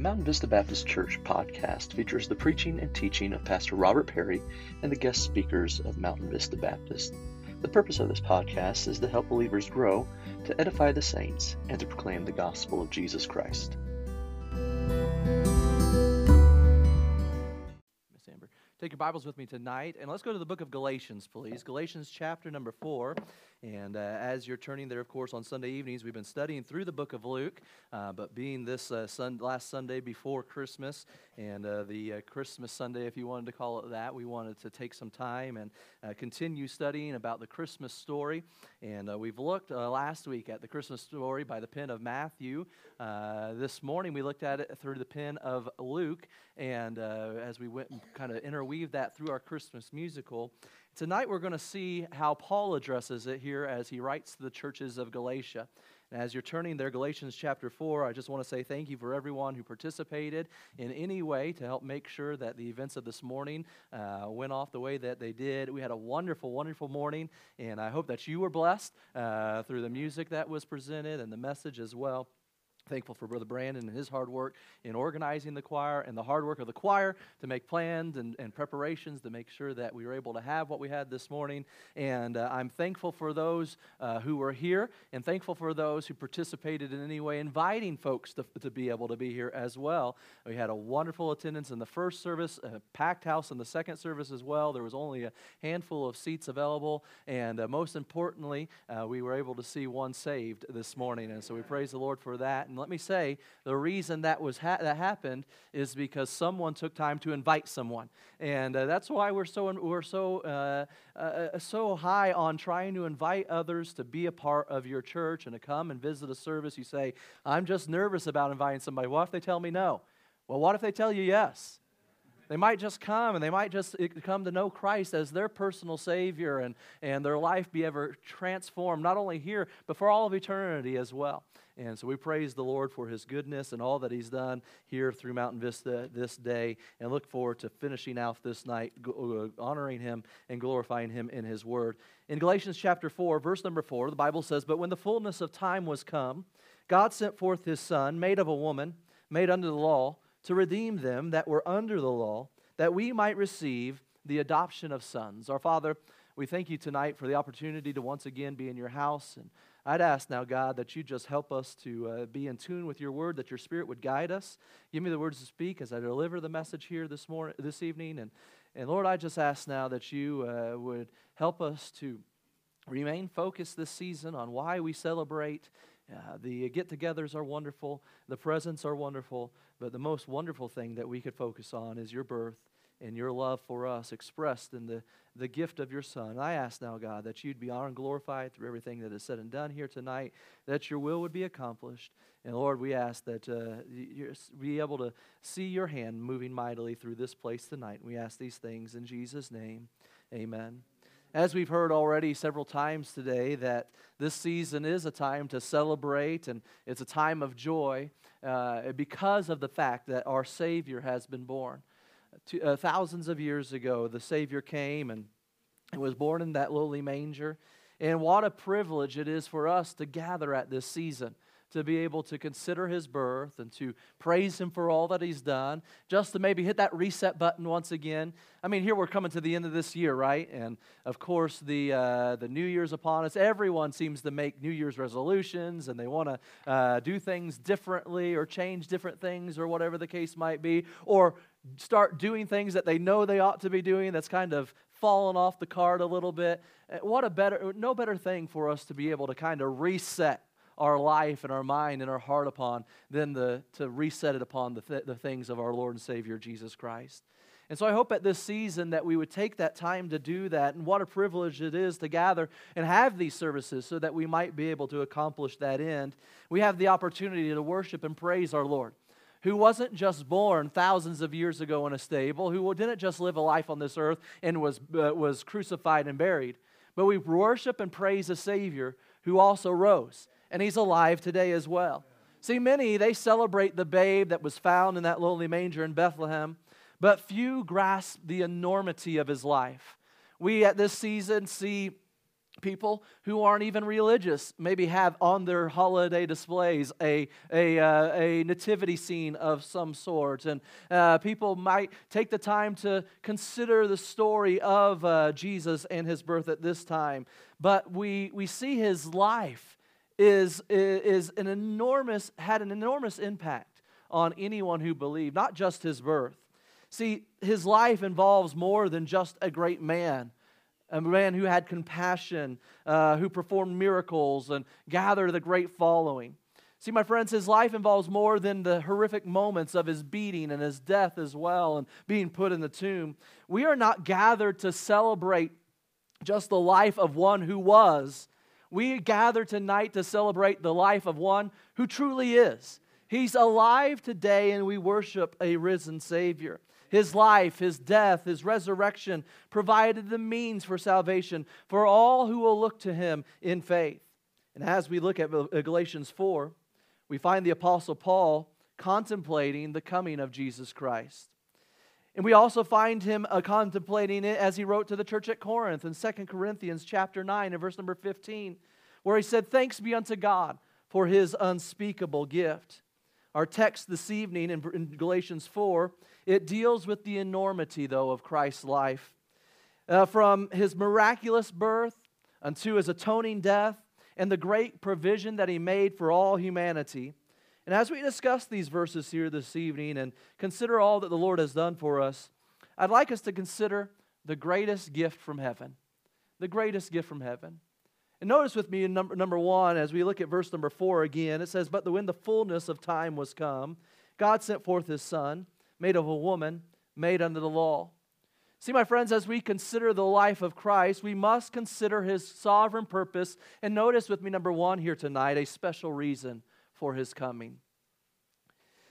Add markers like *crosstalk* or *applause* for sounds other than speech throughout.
Mountain Vista Baptist Church podcast features the preaching and teaching of Pastor Robert Perry and the guest speakers of Mountain Vista Baptist. The purpose of this podcast is to help believers grow, to edify the saints, and to proclaim the gospel of Jesus Christ. Miss Amber. Take your Bibles with me tonight, and let's go to the book of Galatians, please. Galatians chapter number four. And uh, as you're turning there, of course, on Sunday evenings, we've been studying through the book of Luke. Uh, but being this uh, sun- last Sunday before Christmas, and uh, the uh, Christmas Sunday, if you wanted to call it that, we wanted to take some time and uh, continue studying about the Christmas story. And we've looked last week at the Christmas story by the pen of Matthew. this morning, we looked at it through the pen of Luke. And as we went and kind of interweaved that through our Christmas musical, Tonight we're going to see how Paul addresses it here as he writes to the churches of Galatia. And as you're turning there, Galatians chapter 4, I just want to say thank you for everyone who participated in any way to help make sure that the events of this morning uh, went off the way that they did. We had a wonderful, wonderful morning, and I hope that you were blessed uh, through the music that was presented and the message as well. Thankful for Brother Brandon and his hard work in organizing the choir and the hard work of the choir to make plans and, and preparations to make sure that we were able to have what we had this morning. And uh, I'm thankful for those uh, who were here and thankful for those who participated in any way, inviting folks to, to be able to be here as well. We had a wonderful attendance in the first service, a packed house in the second service as well. There was only a handful of seats available. And uh, most importantly, uh, we were able to see one saved this morning. And so we praise the Lord for that. And let me say, the reason that was ha- that happened is because someone took time to invite someone, and uh, that's why we're so we're so uh, uh, uh, so high on trying to invite others to be a part of your church and to come and visit a service. You say, "I'm just nervous about inviting somebody." What if they tell me no? Well, what if they tell you yes? They might just come and they might just come to know Christ as their personal Savior and, and their life be ever transformed, not only here, but for all of eternity as well. And so we praise the Lord for his goodness and all that he's done here through Mountain Vista this day and look forward to finishing out this night, uh, honoring him and glorifying him in his word. In Galatians chapter 4, verse number 4, the Bible says, But when the fullness of time was come, God sent forth his Son, made of a woman, made under the law to redeem them that were under the law, that we might receive the adoption of sons. Our Father, we thank you tonight for the opportunity to once again be in your house. And I'd ask now, God, that you just help us to uh, be in tune with your word, that your spirit would guide us. Give me the words to speak as I deliver the message here this morning, this evening. And, and Lord, I just ask now that you uh, would help us to remain focused this season on why we celebrate uh, the get togethers are wonderful, the presents are wonderful, but the most wonderful thing that we could focus on is your birth and your love for us expressed in the, the gift of your Son. I ask now, God, that you'd be honored and glorified through everything that is said and done here tonight, that your will would be accomplished. And Lord, we ask that uh, you be able to see your hand moving mightily through this place tonight. We ask these things in Jesus' name. Amen. As we've heard already several times today, that this season is a time to celebrate and it's a time of joy uh, because of the fact that our Savior has been born. Two, uh, thousands of years ago, the Savior came and was born in that lowly manger. And what a privilege it is for us to gather at this season to be able to consider his birth and to praise him for all that he's done, just to maybe hit that reset button once again. I mean, here we're coming to the end of this year, right? And of course, the, uh, the New Year's upon us. Everyone seems to make New Year's resolutions and they want to uh, do things differently or change different things or whatever the case might be, or start doing things that they know they ought to be doing that's kind of fallen off the card a little bit. Uh, what a better, no better thing for us to be able to kind of reset our life and our mind and our heart upon than the, to reset it upon the, th- the things of our Lord and Savior Jesus Christ. And so I hope at this season that we would take that time to do that. And what a privilege it is to gather and have these services so that we might be able to accomplish that end. We have the opportunity to worship and praise our Lord, who wasn't just born thousands of years ago in a stable, who didn't just live a life on this earth and was, uh, was crucified and buried, but we worship and praise a Savior who also rose and he's alive today as well. See, many, they celebrate the babe that was found in that lowly manger in Bethlehem, but few grasp the enormity of his life. We at this season see people who aren't even religious maybe have on their holiday displays a, a, uh, a nativity scene of some sort. And uh, people might take the time to consider the story of uh, Jesus and his birth at this time. But we, we see his life is, is an enormous, had an enormous impact on anyone who believed, not just his birth. See, his life involves more than just a great man a man who had compassion, uh, who performed miracles and gathered a great following. See, my friends, his life involves more than the horrific moments of his beating and his death as well and being put in the tomb. We are not gathered to celebrate just the life of one who was. We gather tonight to celebrate the life of one who truly is. He's alive today, and we worship a risen Savior. His life, his death, his resurrection provided the means for salvation for all who will look to him in faith. And as we look at Galatians 4, we find the Apostle Paul contemplating the coming of Jesus Christ. And we also find him uh, contemplating it as he wrote to the church at Corinth in 2 Corinthians chapter 9 and verse number 15, where he said, Thanks be unto God for his unspeakable gift. Our text this evening in, in Galatians 4 it deals with the enormity, though, of Christ's life. Uh, from his miraculous birth unto his atoning death and the great provision that he made for all humanity. And as we discuss these verses here this evening and consider all that the Lord has done for us, I'd like us to consider the greatest gift from heaven. The greatest gift from heaven. And notice with me in number, number one, as we look at verse number four again, it says, But when the fullness of time was come, God sent forth his Son made of a woman, made under the law. See, my friends, as we consider the life of Christ, we must consider his sovereign purpose. And notice with me, number one here tonight, a special reason for his coming.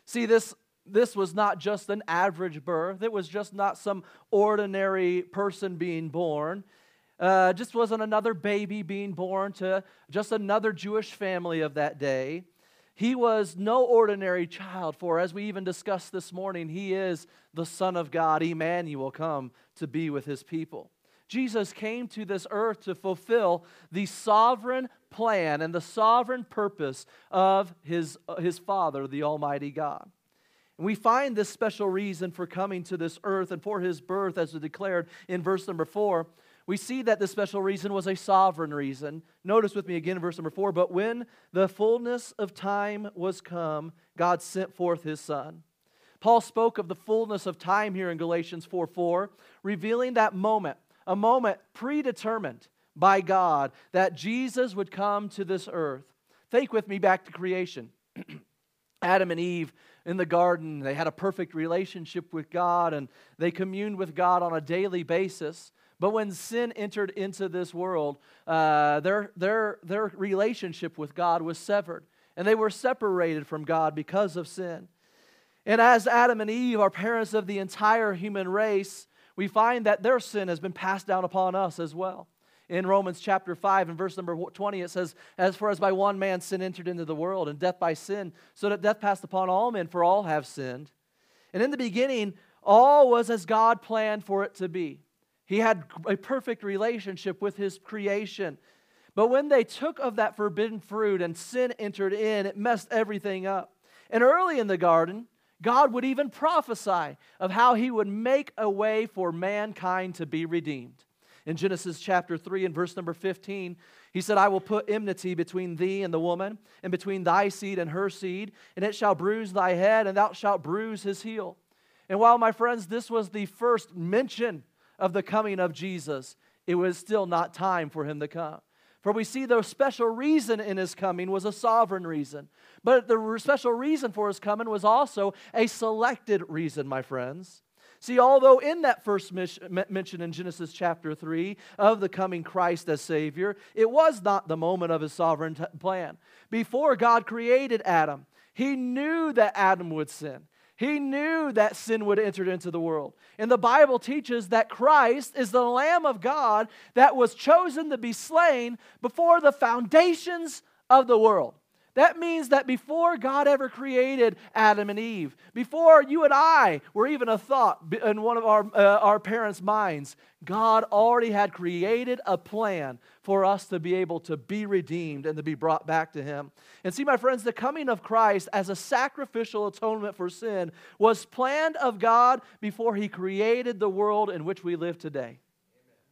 See, this, this was not just an average birth, it was just not some ordinary person being born. Uh, just wasn't another baby being born to just another Jewish family of that day. He was no ordinary child, for as we even discussed this morning, he is the Son of God, Emmanuel, come to be with his people. Jesus came to this earth to fulfill the sovereign plan and the sovereign purpose of his, uh, his Father, the Almighty God. And we find this special reason for coming to this earth and for his birth, as is declared in verse number four, we see that the special reason was a sovereign reason. Notice with me again in verse number four. But when the fullness of time was come, God sent forth his Son. Paul spoke of the fullness of time here in Galatians 4 4, revealing that moment, a moment predetermined by God that Jesus would come to this earth. Think with me back to creation. *clears throat* Adam and Eve in the garden, they had a perfect relationship with God and they communed with God on a daily basis. But when sin entered into this world, uh, their, their, their relationship with God was severed, and they were separated from God because of sin. And as Adam and Eve are parents of the entire human race, we find that their sin has been passed down upon us as well. In Romans chapter 5 and verse number 20, it says, As far as by one man sin entered into the world, and death by sin, so that death passed upon all men, for all have sinned. And in the beginning, all was as God planned for it to be. He had a perfect relationship with his creation. But when they took of that forbidden fruit and sin entered in, it messed everything up. And early in the garden, God would even prophesy of how he would make a way for mankind to be redeemed. In Genesis chapter 3 and verse number 15, he said, I will put enmity between thee and the woman, and between thy seed and her seed, and it shall bruise thy head, and thou shalt bruise his heel. And while, my friends, this was the first mention of the coming of Jesus, it was still not time for him to come. For we see the special reason in his coming was a sovereign reason. But the special reason for his coming was also a selected reason, my friends. See, although in that first mention in Genesis chapter 3 of the coming Christ as Savior, it was not the moment of his sovereign plan. Before God created Adam, he knew that Adam would sin. He knew that sin would enter into the world. And the Bible teaches that Christ is the Lamb of God that was chosen to be slain before the foundations of the world. That means that before God ever created Adam and Eve, before you and I were even a thought in one of our, uh, our parents' minds, God already had created a plan for us to be able to be redeemed and to be brought back to Him. And see, my friends, the coming of Christ as a sacrificial atonement for sin was planned of God before He created the world in which we live today.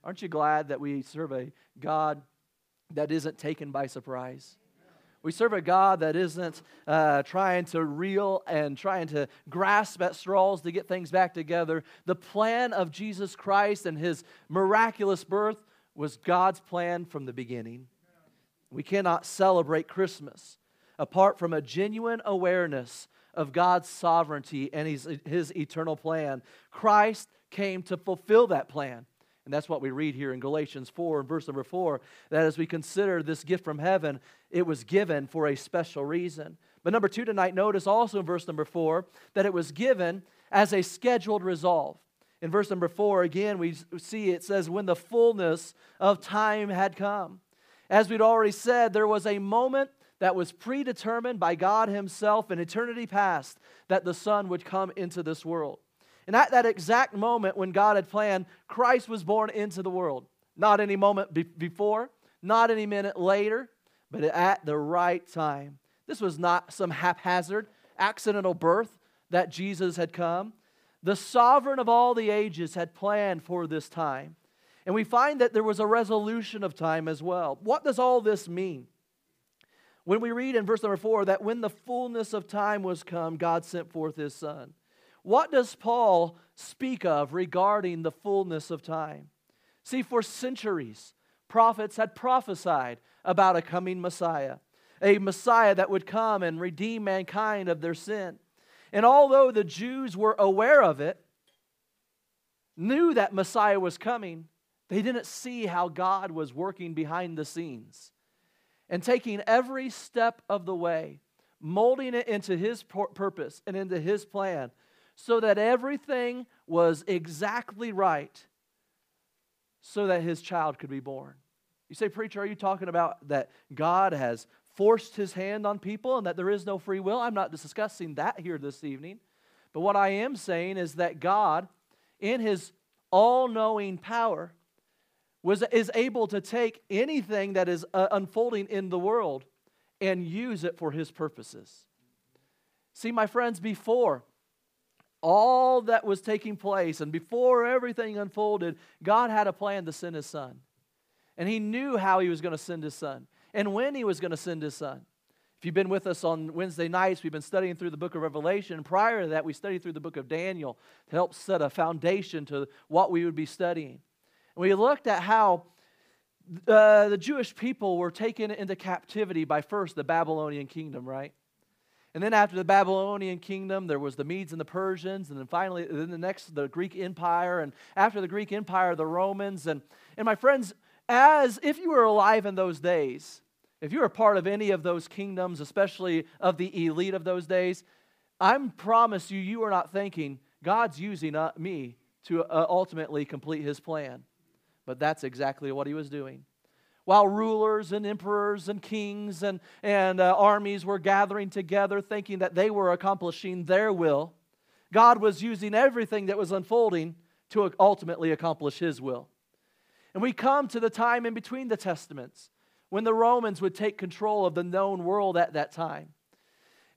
Aren't you glad that we serve a God that isn't taken by surprise? We serve a God that isn't uh, trying to reel and trying to grasp at straws to get things back together. The plan of Jesus Christ and his miraculous birth was God's plan from the beginning. We cannot celebrate Christmas apart from a genuine awareness of God's sovereignty and his, his eternal plan. Christ came to fulfill that plan. And that's what we read here in Galatians 4 and verse number 4 that as we consider this gift from heaven, it was given for a special reason. But number two tonight, notice also in verse number 4 that it was given as a scheduled resolve. In verse number 4, again, we see it says, when the fullness of time had come. As we'd already said, there was a moment that was predetermined by God Himself in eternity past that the Son would come into this world. And at that exact moment when God had planned, Christ was born into the world. Not any moment be- before, not any minute later, but at the right time. This was not some haphazard, accidental birth that Jesus had come. The sovereign of all the ages had planned for this time. And we find that there was a resolution of time as well. What does all this mean? When we read in verse number four that when the fullness of time was come, God sent forth his son. What does Paul speak of regarding the fullness of time? See, for centuries, prophets had prophesied about a coming Messiah, a Messiah that would come and redeem mankind of their sin. And although the Jews were aware of it, knew that Messiah was coming, they didn't see how God was working behind the scenes and taking every step of the way, molding it into His purpose and into His plan so that everything was exactly right so that his child could be born. You say, Preacher, are you talking about that God has forced his hand on people and that there is no free will? I'm not discussing that here this evening. But what I am saying is that God, in his all knowing power, was, is able to take anything that is uh, unfolding in the world and use it for his purposes. See, my friends, before all that was taking place and before everything unfolded, God had a plan to send his son. And he knew how he was going to send his son and when he was going to send his son. If you've been with us on Wednesday nights, we've been studying through the book of Revelation. Prior to that, we studied through the book of Daniel to help set a foundation to what we would be studying. And we looked at how uh, the Jewish people were taken into captivity by first the Babylonian kingdom, right? And then after the Babylonian kingdom, there was the Medes and the Persians, and then finally, then the next, the Greek Empire, and after the Greek Empire, the Romans. And, and my friends, as if you were alive in those days, if you were part of any of those kingdoms, especially of the elite of those days, I promise you, you are not thinking, God's using uh, me to uh, ultimately complete his plan. But that's exactly what he was doing while rulers and emperors and kings and, and uh, armies were gathering together thinking that they were accomplishing their will, God was using everything that was unfolding to ultimately accomplish His will. And we come to the time in between the Testaments when the Romans would take control of the known world at that time.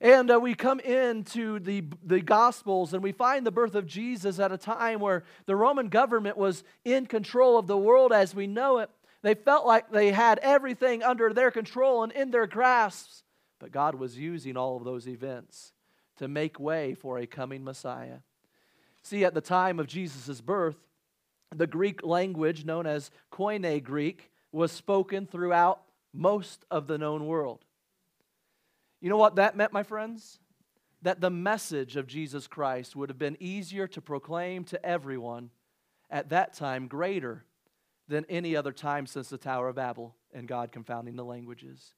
And uh, we come into the, the Gospels and we find the birth of Jesus at a time where the Roman government was in control of the world as we know it. They felt like they had everything under their control and in their grasps. But God was using all of those events to make way for a coming Messiah. See, at the time of Jesus' birth, the Greek language known as Koine Greek was spoken throughout most of the known world. You know what that meant, my friends? That the message of Jesus Christ would have been easier to proclaim to everyone at that time, greater than any other time since the Tower of Babel and God confounding the languages.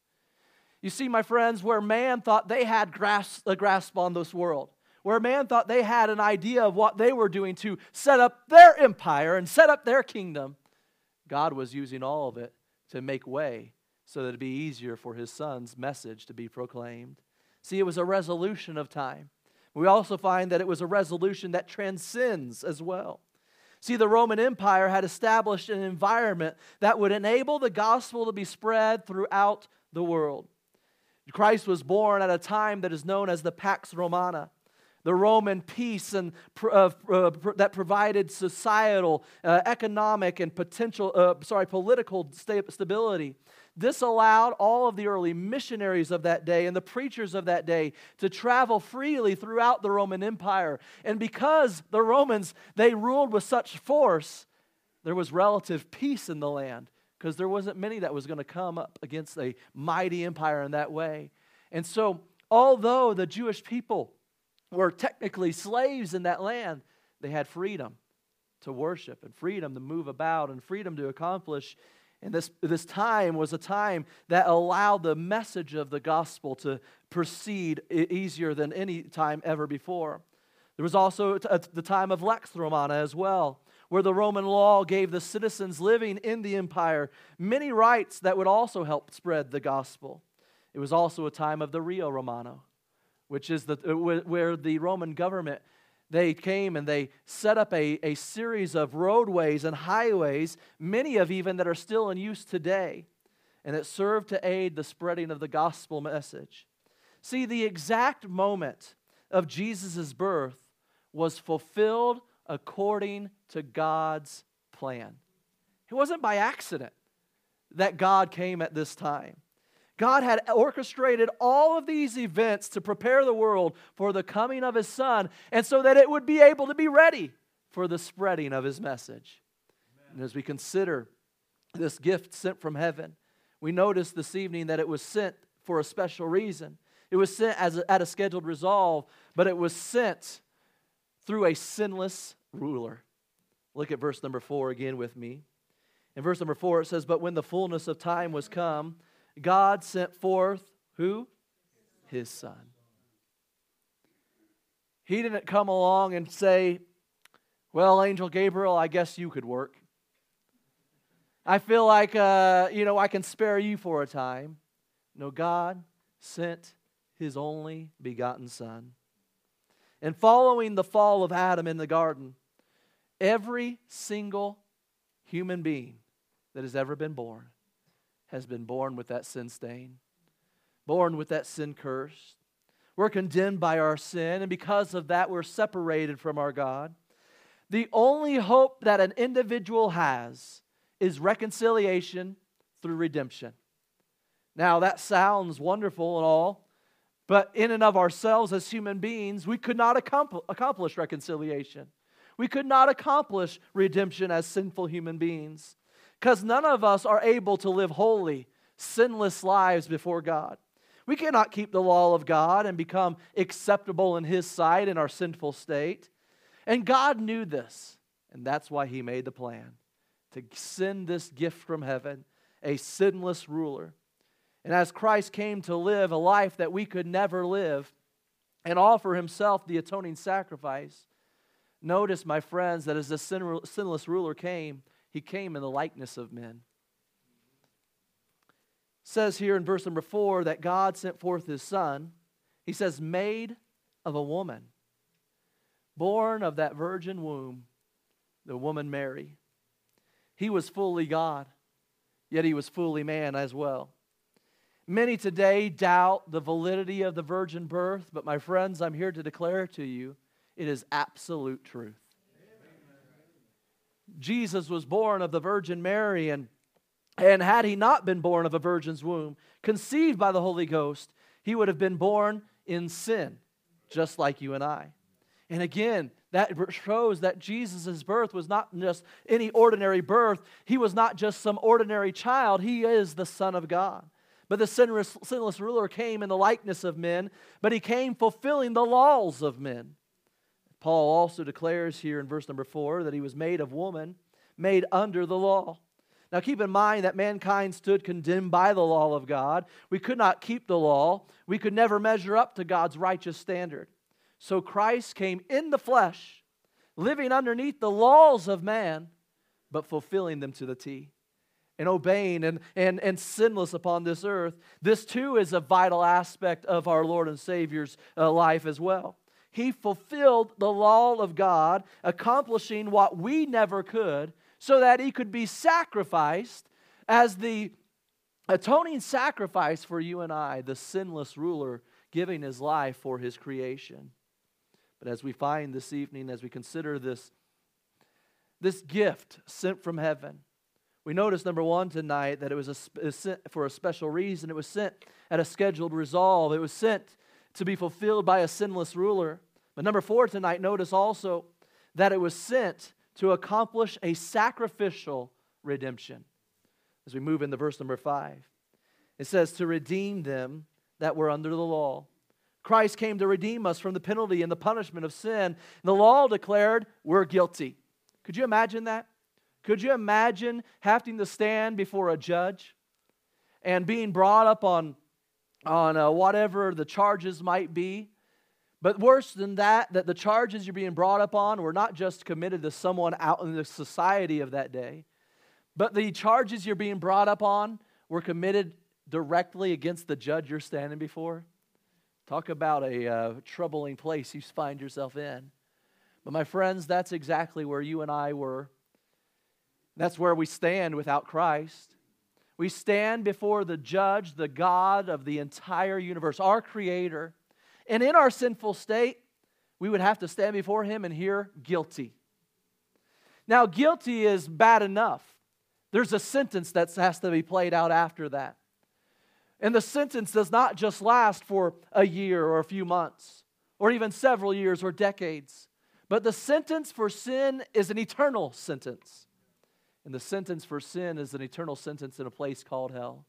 You see, my friends, where man thought they had grasp, a grasp on this world, where man thought they had an idea of what they were doing to set up their empire and set up their kingdom, God was using all of it to make way so that it'd be easier for his son's message to be proclaimed. See, it was a resolution of time. We also find that it was a resolution that transcends as well. See, the Roman Empire had established an environment that would enable the gospel to be spread throughout the world. Christ was born at a time that is known as the Pax Romana, the Roman peace and uh, uh, that provided societal, uh, economic, and potential, uh, sorry, political stability. This allowed all of the early missionaries of that day and the preachers of that day to travel freely throughout the Roman Empire. And because the Romans, they ruled with such force, there was relative peace in the land because there wasn't many that was going to come up against a mighty empire in that way. And so, although the Jewish people were technically slaves in that land, they had freedom to worship and freedom to move about and freedom to accomplish and this, this time was a time that allowed the message of the gospel to proceed easier than any time ever before. There was also uh, the time of Lex Romana as well, where the Roman law gave the citizens living in the empire many rights that would also help spread the gospel. It was also a time of the Rio Romano, which is the, uh, where the Roman government they came and they set up a, a series of roadways and highways, many of even that are still in use today, and it served to aid the spreading of the gospel message. See, the exact moment of Jesus' birth was fulfilled according to God's plan. It wasn't by accident that God came at this time. God had orchestrated all of these events to prepare the world for the coming of his son and so that it would be able to be ready for the spreading of his message. Amen. And as we consider this gift sent from heaven, we notice this evening that it was sent for a special reason. It was sent as a, at a scheduled resolve, but it was sent through a sinless ruler. Look at verse number four again with me. In verse number four, it says, But when the fullness of time was come, God sent forth who? His son. He didn't come along and say, Well, Angel Gabriel, I guess you could work. I feel like, uh, you know, I can spare you for a time. No, God sent his only begotten Son. And following the fall of Adam in the garden, every single human being that has ever been born has been born with that sin stain, born with that sin curse. We're condemned by our sin, and because of that, we're separated from our God. The only hope that an individual has is reconciliation through redemption. Now, that sounds wonderful and all, but in and of ourselves as human beings, we could not accomplish reconciliation. We could not accomplish redemption as sinful human beings because none of us are able to live holy, sinless lives before God. We cannot keep the law of God and become acceptable in His sight in our sinful state. And God knew this, and that's why He made the plan to send this gift from heaven, a sinless ruler. And as Christ came to live a life that we could never live and offer Himself the atoning sacrifice, notice, my friends, that as the sinless ruler came, he came in the likeness of men. It says here in verse number four that God sent forth his son. He says, made of a woman, born of that virgin womb, the woman Mary. He was fully God, yet he was fully man as well. Many today doubt the validity of the virgin birth, but my friends, I'm here to declare to you it is absolute truth. Jesus was born of the Virgin Mary, and, and had he not been born of a virgin's womb, conceived by the Holy Ghost, he would have been born in sin, just like you and I. And again, that shows that Jesus' birth was not just any ordinary birth. He was not just some ordinary child. He is the Son of God. But the sinless, sinless ruler came in the likeness of men, but he came fulfilling the laws of men. Paul also declares here in verse number four that he was made of woman, made under the law. Now keep in mind that mankind stood condemned by the law of God. We could not keep the law, we could never measure up to God's righteous standard. So Christ came in the flesh, living underneath the laws of man, but fulfilling them to the T. and obeying and, and, and sinless upon this earth, this too is a vital aspect of our Lord and Savior's uh, life as well. He fulfilled the law of God, accomplishing what we never could, so that he could be sacrificed as the atoning sacrifice for you and I, the sinless ruler giving his life for his creation. But as we find this evening, as we consider this, this gift sent from heaven, we notice, number one, tonight that it was, a, sent for a special reason. It was sent at a scheduled resolve. It was sent to be fulfilled by a sinless ruler. But number four tonight, notice also that it was sent to accomplish a sacrificial redemption. As we move into verse number five, it says, To redeem them that were under the law. Christ came to redeem us from the penalty and the punishment of sin. The law declared we're guilty. Could you imagine that? Could you imagine having to stand before a judge and being brought up on, on uh, whatever the charges might be? But worse than that, that the charges you're being brought up on were not just committed to someone out in the society of that day, but the charges you're being brought up on were committed directly against the judge you're standing before. Talk about a uh, troubling place you find yourself in. But my friends, that's exactly where you and I were that's where we stand without Christ. We stand before the judge, the God of the entire universe, our creator. And in our sinful state, we would have to stand before him and hear guilty. Now, guilty is bad enough. There's a sentence that has to be played out after that. And the sentence does not just last for a year or a few months or even several years or decades, but the sentence for sin is an eternal sentence. And the sentence for sin is an eternal sentence in a place called hell.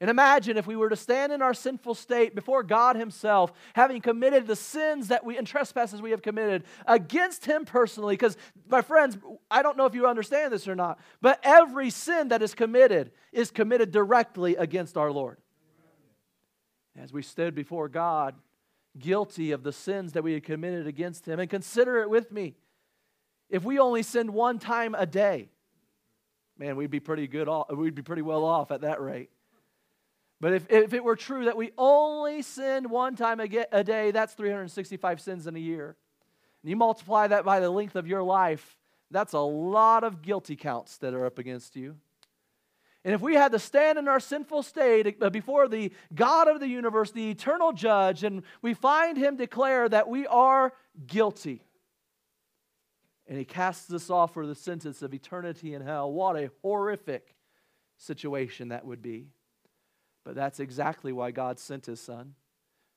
And imagine if we were to stand in our sinful state before God Himself, having committed the sins that we and trespasses we have committed against Him personally. Because, my friends, I don't know if you understand this or not, but every sin that is committed is committed directly against our Lord. As we stood before God, guilty of the sins that we had committed against Him, and consider it with me. If we only sinned one time a day, man, we'd be pretty good off, we'd be pretty well off at that rate. But if, if it were true that we only sinned one time a, a day, that's 365 sins in a year. And you multiply that by the length of your life, that's a lot of guilty counts that are up against you. And if we had to stand in our sinful state uh, before the God of the universe, the eternal judge, and we find him declare that we are guilty, and he casts us off for the sentence of eternity in hell. What a horrific situation that would be. But that's exactly why God sent his son,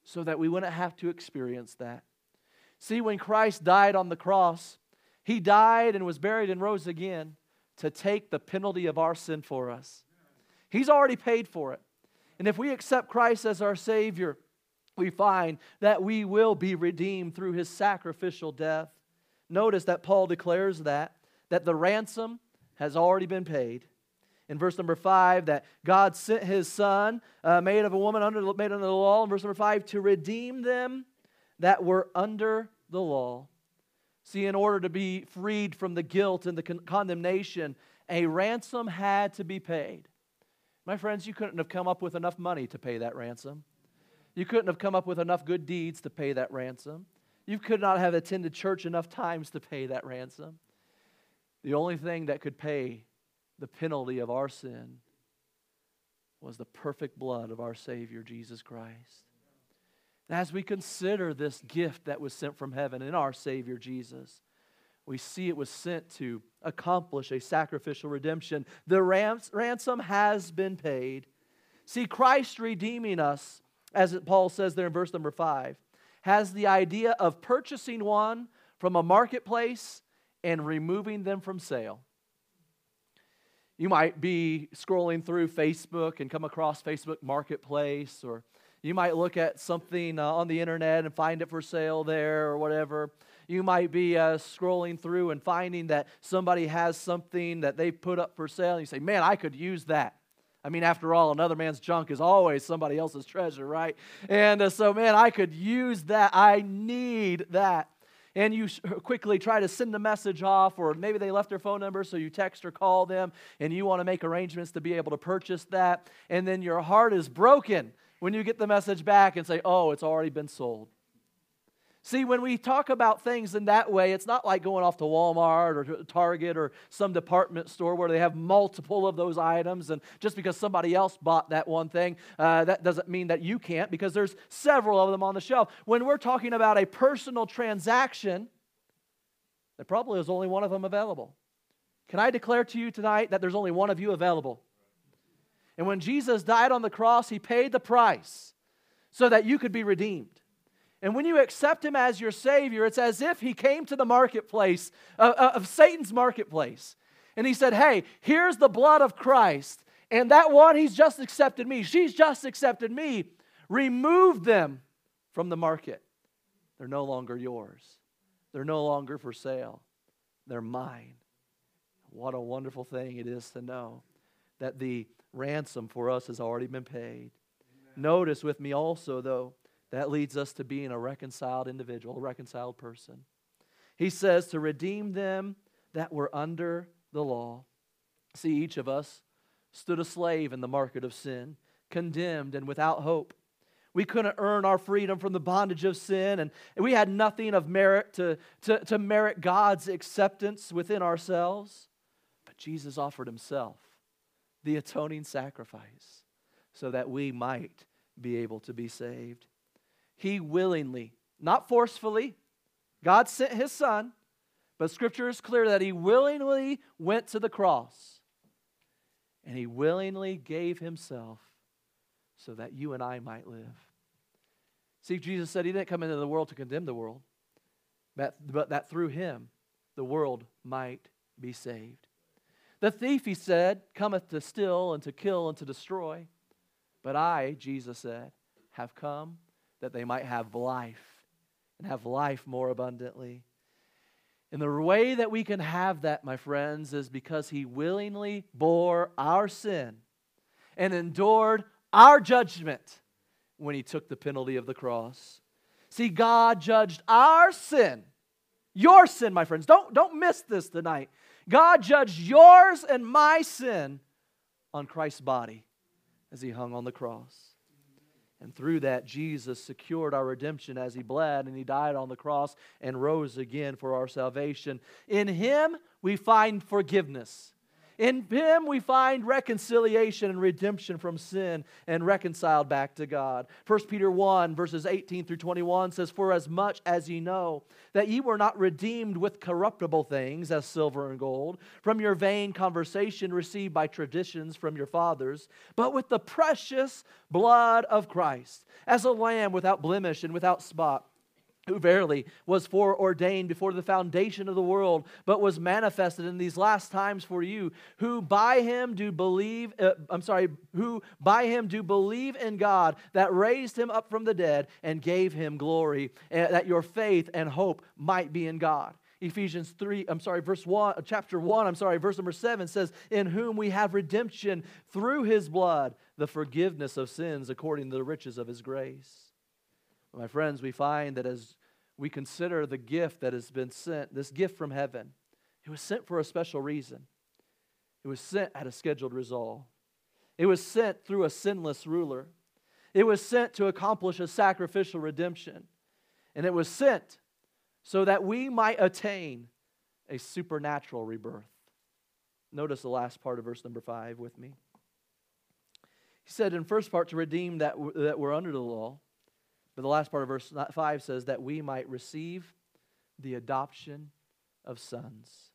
so that we wouldn't have to experience that. See, when Christ died on the cross, he died and was buried and rose again to take the penalty of our sin for us. He's already paid for it. And if we accept Christ as our Savior, we find that we will be redeemed through his sacrificial death. Notice that Paul declares that, that the ransom has already been paid. In verse number five, that God sent his son, uh, made of a woman under, made under the law. In verse number five, to redeem them that were under the law. See, in order to be freed from the guilt and the con- condemnation, a ransom had to be paid. My friends, you couldn't have come up with enough money to pay that ransom. You couldn't have come up with enough good deeds to pay that ransom. You could not have attended church enough times to pay that ransom. The only thing that could pay the penalty of our sin was the perfect blood of our Savior, Jesus Christ. as we consider this gift that was sent from heaven in our Savior, Jesus, we see it was sent to accomplish a sacrificial redemption. The ransom has been paid. See, Christ redeeming us, as Paul says there in verse number five, has the idea of purchasing one from a marketplace and removing them from sale. You might be scrolling through Facebook and come across Facebook Marketplace, or you might look at something uh, on the internet and find it for sale there or whatever. You might be uh, scrolling through and finding that somebody has something that they've put up for sale, and you say, Man, I could use that. I mean, after all, another man's junk is always somebody else's treasure, right? And uh, so, man, I could use that. I need that. and you quickly try to send a message off, or maybe they left their phone number, so you text or call them, and you want to make arrangements to be able to purchase that, and then your heart is broken when you get the message back and say, Oh, it's already been sold. See, when we talk about things in that way, it's not like going off to Walmart or Target or some department store where they have multiple of those items. And just because somebody else bought that one thing, uh, that doesn't mean that you can't because there's several of them on the shelf. When we're talking about a personal transaction, there probably is only one of them available. Can I declare to you tonight that there's only one of you available? And when Jesus died on the cross, he paid the price so that you could be redeemed. And when you accept him as your Savior, it's as if he came to the marketplace, uh, uh, of Satan's marketplace. And he said, Hey, here's the blood of Christ. And that one, he's just accepted me. She's just accepted me. Remove them from the market. They're no longer yours, they're no longer for sale. They're mine. What a wonderful thing it is to know that the ransom for us has already been paid. Amen. Notice with me also, though, that leads us to being a reconciled individual, a reconciled person. He says to redeem them that were under the law. See, each of us stood a slave in the market of sin, condemned and without hope. We couldn't earn our freedom from the bondage of sin, and we had nothing of merit to, to, to merit God's acceptance within ourselves. But Jesus offered himself, the atoning sacrifice, so that we might be able to be saved. He willingly, not forcefully, God sent his son, but scripture is clear that he willingly went to the cross and he willingly gave himself so that you and I might live. See, Jesus said he didn't come into the world to condemn the world, but, but that through him the world might be saved. The thief, he said, cometh to steal and to kill and to destroy. But I, Jesus said, have come that they might have life and have life more abundantly. And the way that we can have that, my friends, is because he willingly bore our sin and endured our judgment when he took the penalty of the cross. See, God judged our sin, your sin, my friends. Don't, don't miss this tonight. God judged yours and my sin on Christ's body as he hung on the cross. And through that, Jesus secured our redemption as he bled and he died on the cross and rose again for our salvation. In him, we find forgiveness. In him we find reconciliation and redemption from sin and reconciled back to God. 1 Peter 1, verses 18 through 21 says, For as much as ye know that ye were not redeemed with corruptible things, as silver and gold, from your vain conversation received by traditions from your fathers, but with the precious blood of Christ, as a lamb without blemish and without spot who verily was foreordained before the foundation of the world, but was manifested in these last times for you, who by him do believe, uh, I'm sorry, who by him do believe in God that raised him up from the dead and gave him glory, uh, that your faith and hope might be in God. Ephesians 3, I'm sorry, verse 1, chapter 1, I'm sorry, verse number 7 says, In whom we have redemption through his blood, the forgiveness of sins according to the riches of his grace. My friends, we find that as we consider the gift that has been sent, this gift from heaven, it was sent for a special reason. It was sent at a scheduled resolve. It was sent through a sinless ruler. It was sent to accomplish a sacrificial redemption. And it was sent so that we might attain a supernatural rebirth. Notice the last part of verse number five with me. He said in first part to redeem that, that were under the law. But the last part of verse 5 says that we might receive the adoption of sons.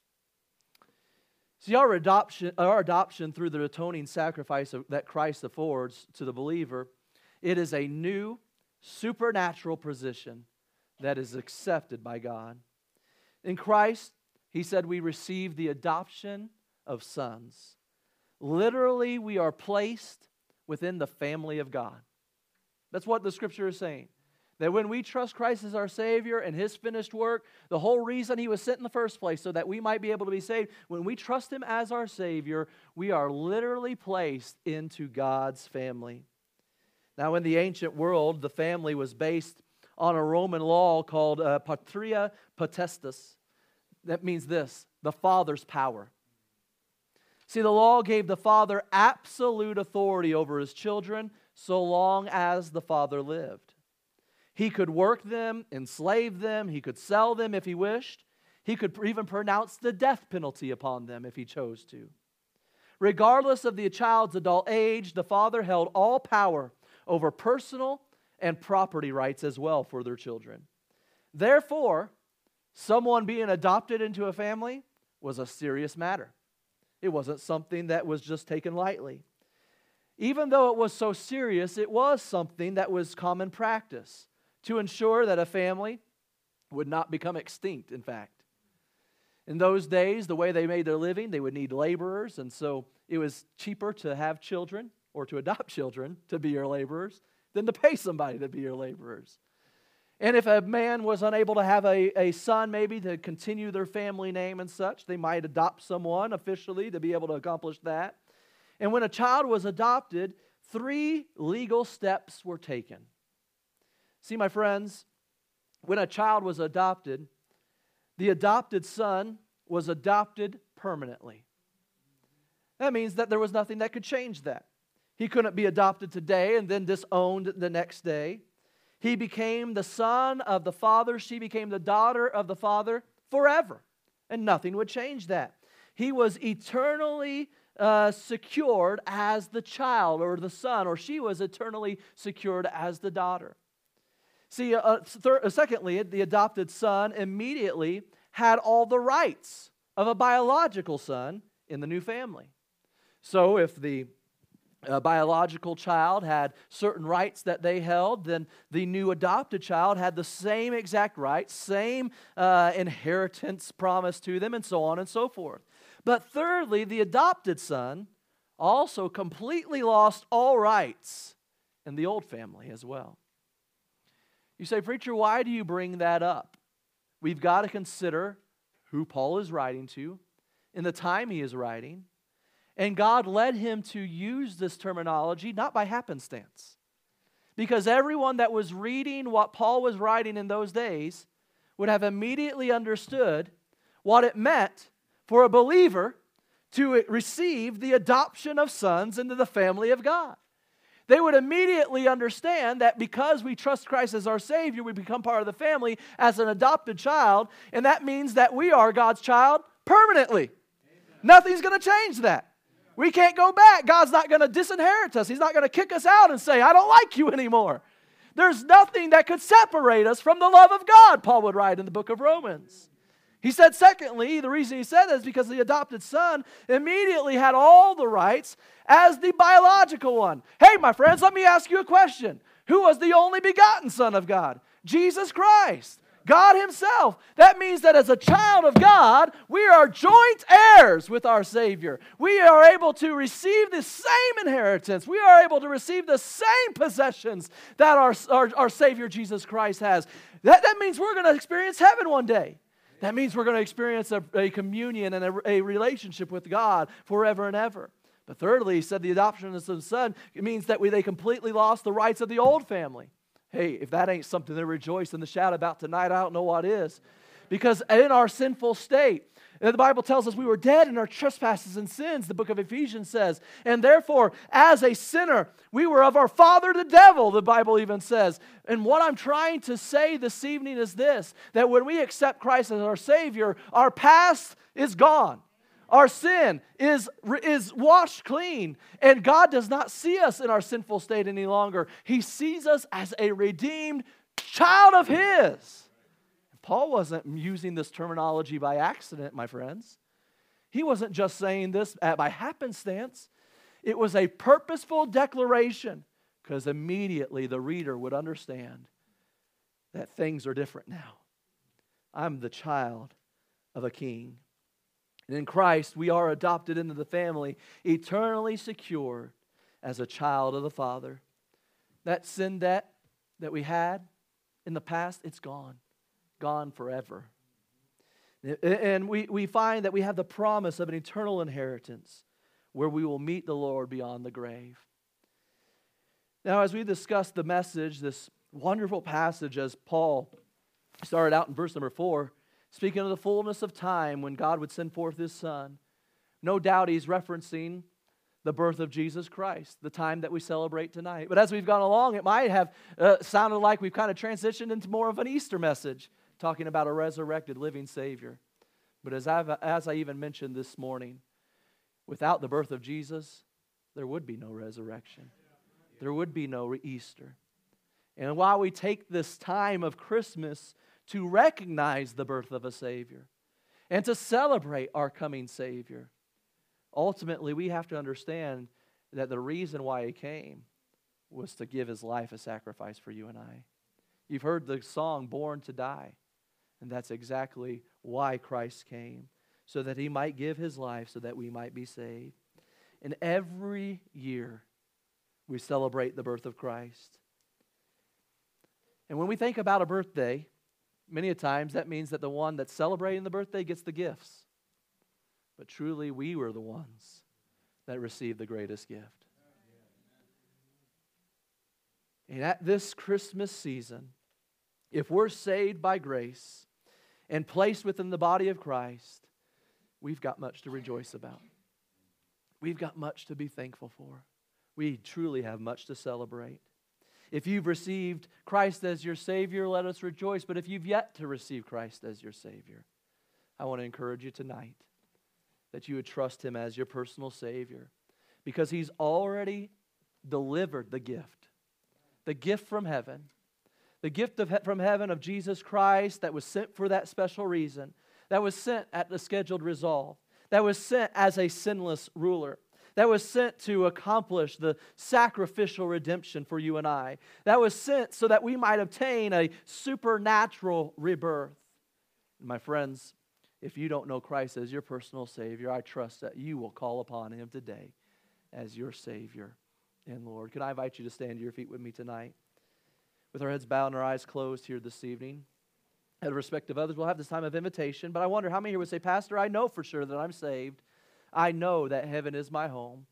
See, our adoption, our adoption through the atoning sacrifice that Christ affords to the believer, it is a new supernatural position that is accepted by God. In Christ, he said we receive the adoption of sons. Literally, we are placed within the family of God. That's what the scripture is saying. That when we trust Christ as our Savior and His finished work, the whole reason He was sent in the first place, so that we might be able to be saved, when we trust Him as our Savior, we are literally placed into God's family. Now, in the ancient world, the family was based on a Roman law called uh, patria potestas. That means this the father's power. See, the law gave the father absolute authority over his children so long as the father lived. He could work them, enslave them, he could sell them if he wished. He could even pronounce the death penalty upon them if he chose to. Regardless of the child's adult age, the father held all power over personal and property rights as well for their children. Therefore, someone being adopted into a family was a serious matter. It wasn't something that was just taken lightly. Even though it was so serious, it was something that was common practice to ensure that a family would not become extinct, in fact. In those days, the way they made their living, they would need laborers, and so it was cheaper to have children or to adopt *laughs* children to be your laborers than to pay somebody to be your laborers. And if a man was unable to have a, a son, maybe to continue their family name and such, they might adopt someone officially to be able to accomplish that. And when a child was adopted, three legal steps were taken. See, my friends, when a child was adopted, the adopted son was adopted permanently. That means that there was nothing that could change that. He couldn't be adopted today and then disowned the next day. He became the son of the father, she became the daughter of the father forever, and nothing would change that. He was eternally uh, secured as the child or the son, or she was eternally secured as the daughter. See, uh, thir- uh, secondly, the adopted son immediately had all the rights of a biological son in the new family. So, if the uh, biological child had certain rights that they held, then the new adopted child had the same exact rights, same uh, inheritance promised to them, and so on and so forth. But thirdly, the adopted son also completely lost all rights in the old family as well. You say, Preacher, why do you bring that up? We've got to consider who Paul is writing to in the time he is writing. And God led him to use this terminology not by happenstance. Because everyone that was reading what Paul was writing in those days would have immediately understood what it meant for a believer to receive the adoption of sons into the family of God they would immediately understand that because we trust Christ as our Savior, we become part of the family as an adopted child, and that means that we are God's child permanently. Amen. Nothing's going to change that. We can't go back. God's not going to disinherit us, He's not going to kick us out and say, I don't like you *laughs* anymore. There's nothing that could separate us from the love of God, Paul would write in the book of Romans. He said, secondly, the reason he said that is because the adopted son immediately had all the rights as the biological one. Hey, my friends, let me ask you a question. Who was the only begotten Son of God? Jesus Christ. God Himself. That means that as a child of God, we are joint heirs with our Savior. We are able to receive the same inheritance. We are able to receive the same possessions that our, our, our Savior Jesus Christ has. That, that means we're going to experience heaven one day. That means we're going to experience a, a communion and a, a relationship with God forever and ever. But thirdly, he said the adoption of the son it means that we, they completely lost the rights of the old family. Hey, if that ain't something to rejoice and to shout about tonight, I don't know what is. Because in our sinful state, the Bible tells us we were dead in our trespasses and sins, the book of Ephesians says. And therefore, as a sinner, we were of our father the devil, the Bible even says. And what I'm trying to say this evening is this that when we accept Christ as our Savior, our past is gone. Our sin is, is washed clean, and God does not see us in our sinful state any longer. He sees us as a redeemed child of His. Paul wasn't using this terminology by accident, my friends. He wasn't just saying this by happenstance, it was a purposeful declaration because immediately the reader would understand that things are different now. I'm the child of a king. And in Christ, we are adopted into the family, eternally secure as a child of the Father. That sin debt that we had in the past, it's gone, gone forever. And we, we find that we have the promise of an eternal inheritance where we will meet the Lord beyond the grave. Now, as we discuss the message this wonderful passage as Paul started out in verse number four, speaking of the fullness of time when God would send forth his son. No doubt he's referencing the birth of Jesus Christ, the time that we celebrate tonight. But as we've gone along, it might have uh, sounded like we've kind of transitioned into more of an Easter message, talking about a resurrected living Savior. But as, I've, as I even mentioned this morning, without the birth of Jesus, there would be no resurrection, there would be no Easter. And while we take this time of Christmas to recognize the birth of a Savior and to celebrate our coming Savior, ultimately we have to understand that the reason why He came was to give His life a sacrifice for you and I. You've heard the song, Born to Die, and that's exactly why Christ came, so that He might give His life so that we might be saved. And every year we celebrate the birth of Christ. And when we think about a birthday, many a times that means that the one that's celebrating the birthday gets the gifts. But truly, we were the ones that received the greatest gift. And at this Christmas season, if we're saved by grace and placed within the body of Christ, we've got much to rejoice about. We've got much to be thankful for. We truly have much to celebrate. If you've received Christ as your Savior, let us rejoice. But if you've yet to receive Christ as your Savior, I want to encourage you tonight that you would trust Him as your personal Savior because He's already delivered the gift, the gift from heaven, the gift of, from heaven of Jesus Christ that was sent for that special reason, that was sent at the scheduled resolve, that was sent as a sinless ruler that was sent to accomplish the sacrificial redemption for you and I, that was sent so that we might obtain a supernatural rebirth. My friends, if you don't know Christ as your personal Savior, I trust that you will call upon Him today as your Savior and Lord. Can I invite you to stand to your feet with me tonight? With our heads bowed and our eyes closed here this evening. Out of respect of others, we'll have this time of invitation, but I wonder how many here would say, Pastor, I know for sure that I'm saved. I know that heaven is my home.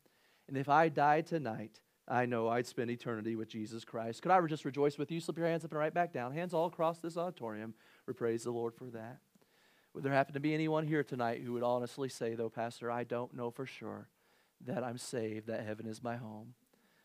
And if I died tonight, I know I'd spend eternity with Jesus Christ. Could I just rejoice with you? Slip your hands up and right back down. Hands all across this auditorium. We praise the Lord for that. Would there happen to be anyone here tonight who would honestly say, though, Pastor, I don't know for sure that I'm saved, that heaven is my home?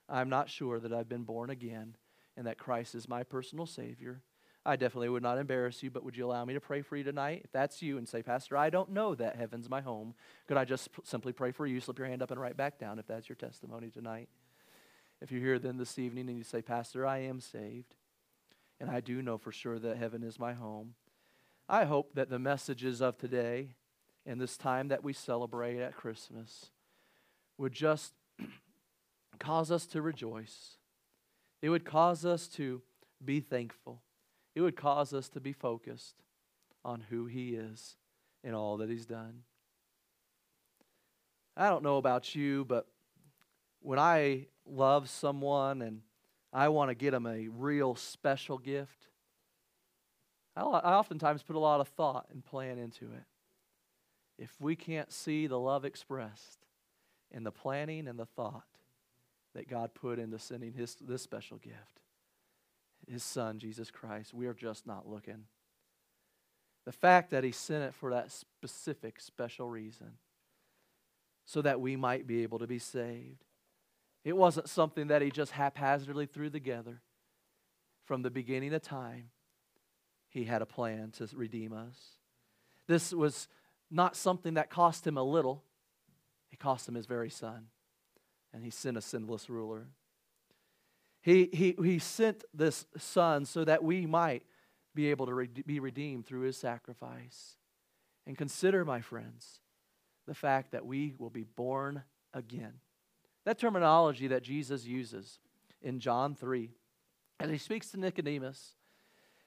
I'm not sure that I've been born again and that Christ is my personal Savior. I definitely would not embarrass you, but would you allow me to pray for you tonight? If that's you and say, Pastor, I don't know that heaven's my home, could I just simply pray for you? Slip your hand up and right back down if that's your testimony tonight. If you're here then this evening and you say, Pastor, I am saved, and I do know for sure that heaven is my home, I hope that the messages of today and this time that we celebrate at Christmas would just *clears throat* cause us to rejoice. It would cause us to be thankful it would cause us to be focused on who He is and all that He's done. I don't know about you, but when I love someone and I want to get them a real special gift, I, oftentimes put a lot of thought and plan into it. If we can't see the love expressed in the planning and the thought that God put into sending his, this special gift, his son, Jesus Christ. We are just not looking. The fact that he sent it for that specific, special reason, so that we might be able to be saved. It wasn't something that he just haphazardly threw together. From the beginning of time, he had a plan to redeem us. This was not something that cost him a little, it cost him his very son. And he sent a sinless ruler. He, he, he sent this son so that we might be able to re- be redeemed through his sacrifice. And consider, my friends, the fact that we will be born again. That terminology that Jesus uses in John 3, as he speaks to Nicodemus,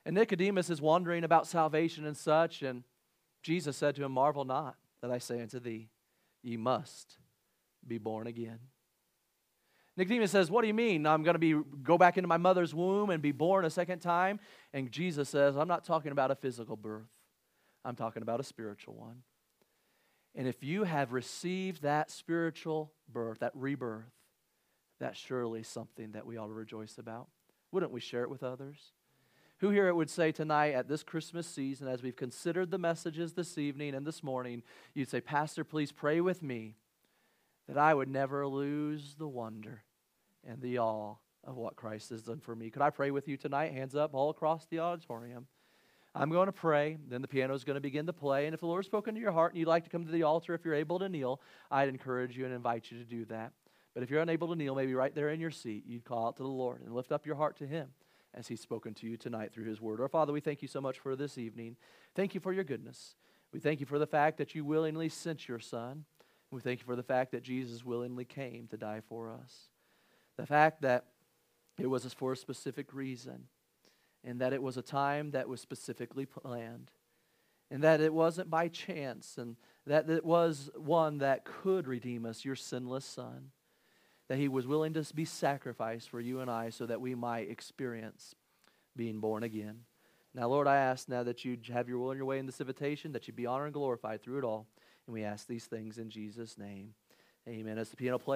and Nicodemus is wondering about salvation and such, and Jesus said to him, Marvel not that I say unto thee, ye must be born again. Nicodemus says, What do you mean? I'm going to be go back into my mother's womb and be born a second time? And Jesus says, I'm not talking about a physical birth. I'm talking about a spiritual one. And if you have received that spiritual birth, that rebirth, that's surely something that we ought to rejoice about. wouldn't we share it with others? Who here would say tonight at this Christmas season, as we've considered the messages this evening and this morning, you'd say, Pastor, please pray with me that I would never lose the wonder and the awe of what Christ has done for me. Could I pray with you tonight? Hands up all across the auditorium. I'm going to pray, then the piano is going to begin to play. And if the Lord's spoken to your heart and you'd like to come to the altar, if you're able to kneel, I'd encourage you and invite you to do that. But if you're unable to kneel, maybe right there in your seat, you'd call out to the Lord and lift up your heart to Him as He's spoken to you tonight through His Word. Our Father, we thank you so much for this evening. Thank you for your goodness. We thank you for the fact that you willingly sent your Son. We thank you for the fact that Jesus willingly came to die for us. The fact that it was for a specific reason and that it was a time that was specifically planned, and that it wasn't by chance, and that it was one that could redeem us, your sinless Son, that He was willing to be sacrificed for you and I so that we might experience being born again. Now, Lord, I ask now that you have your will and your way in this invitation, that you be honored and glorified through it all. And we ask these things in Jesus' name. Amen. As the piano plays,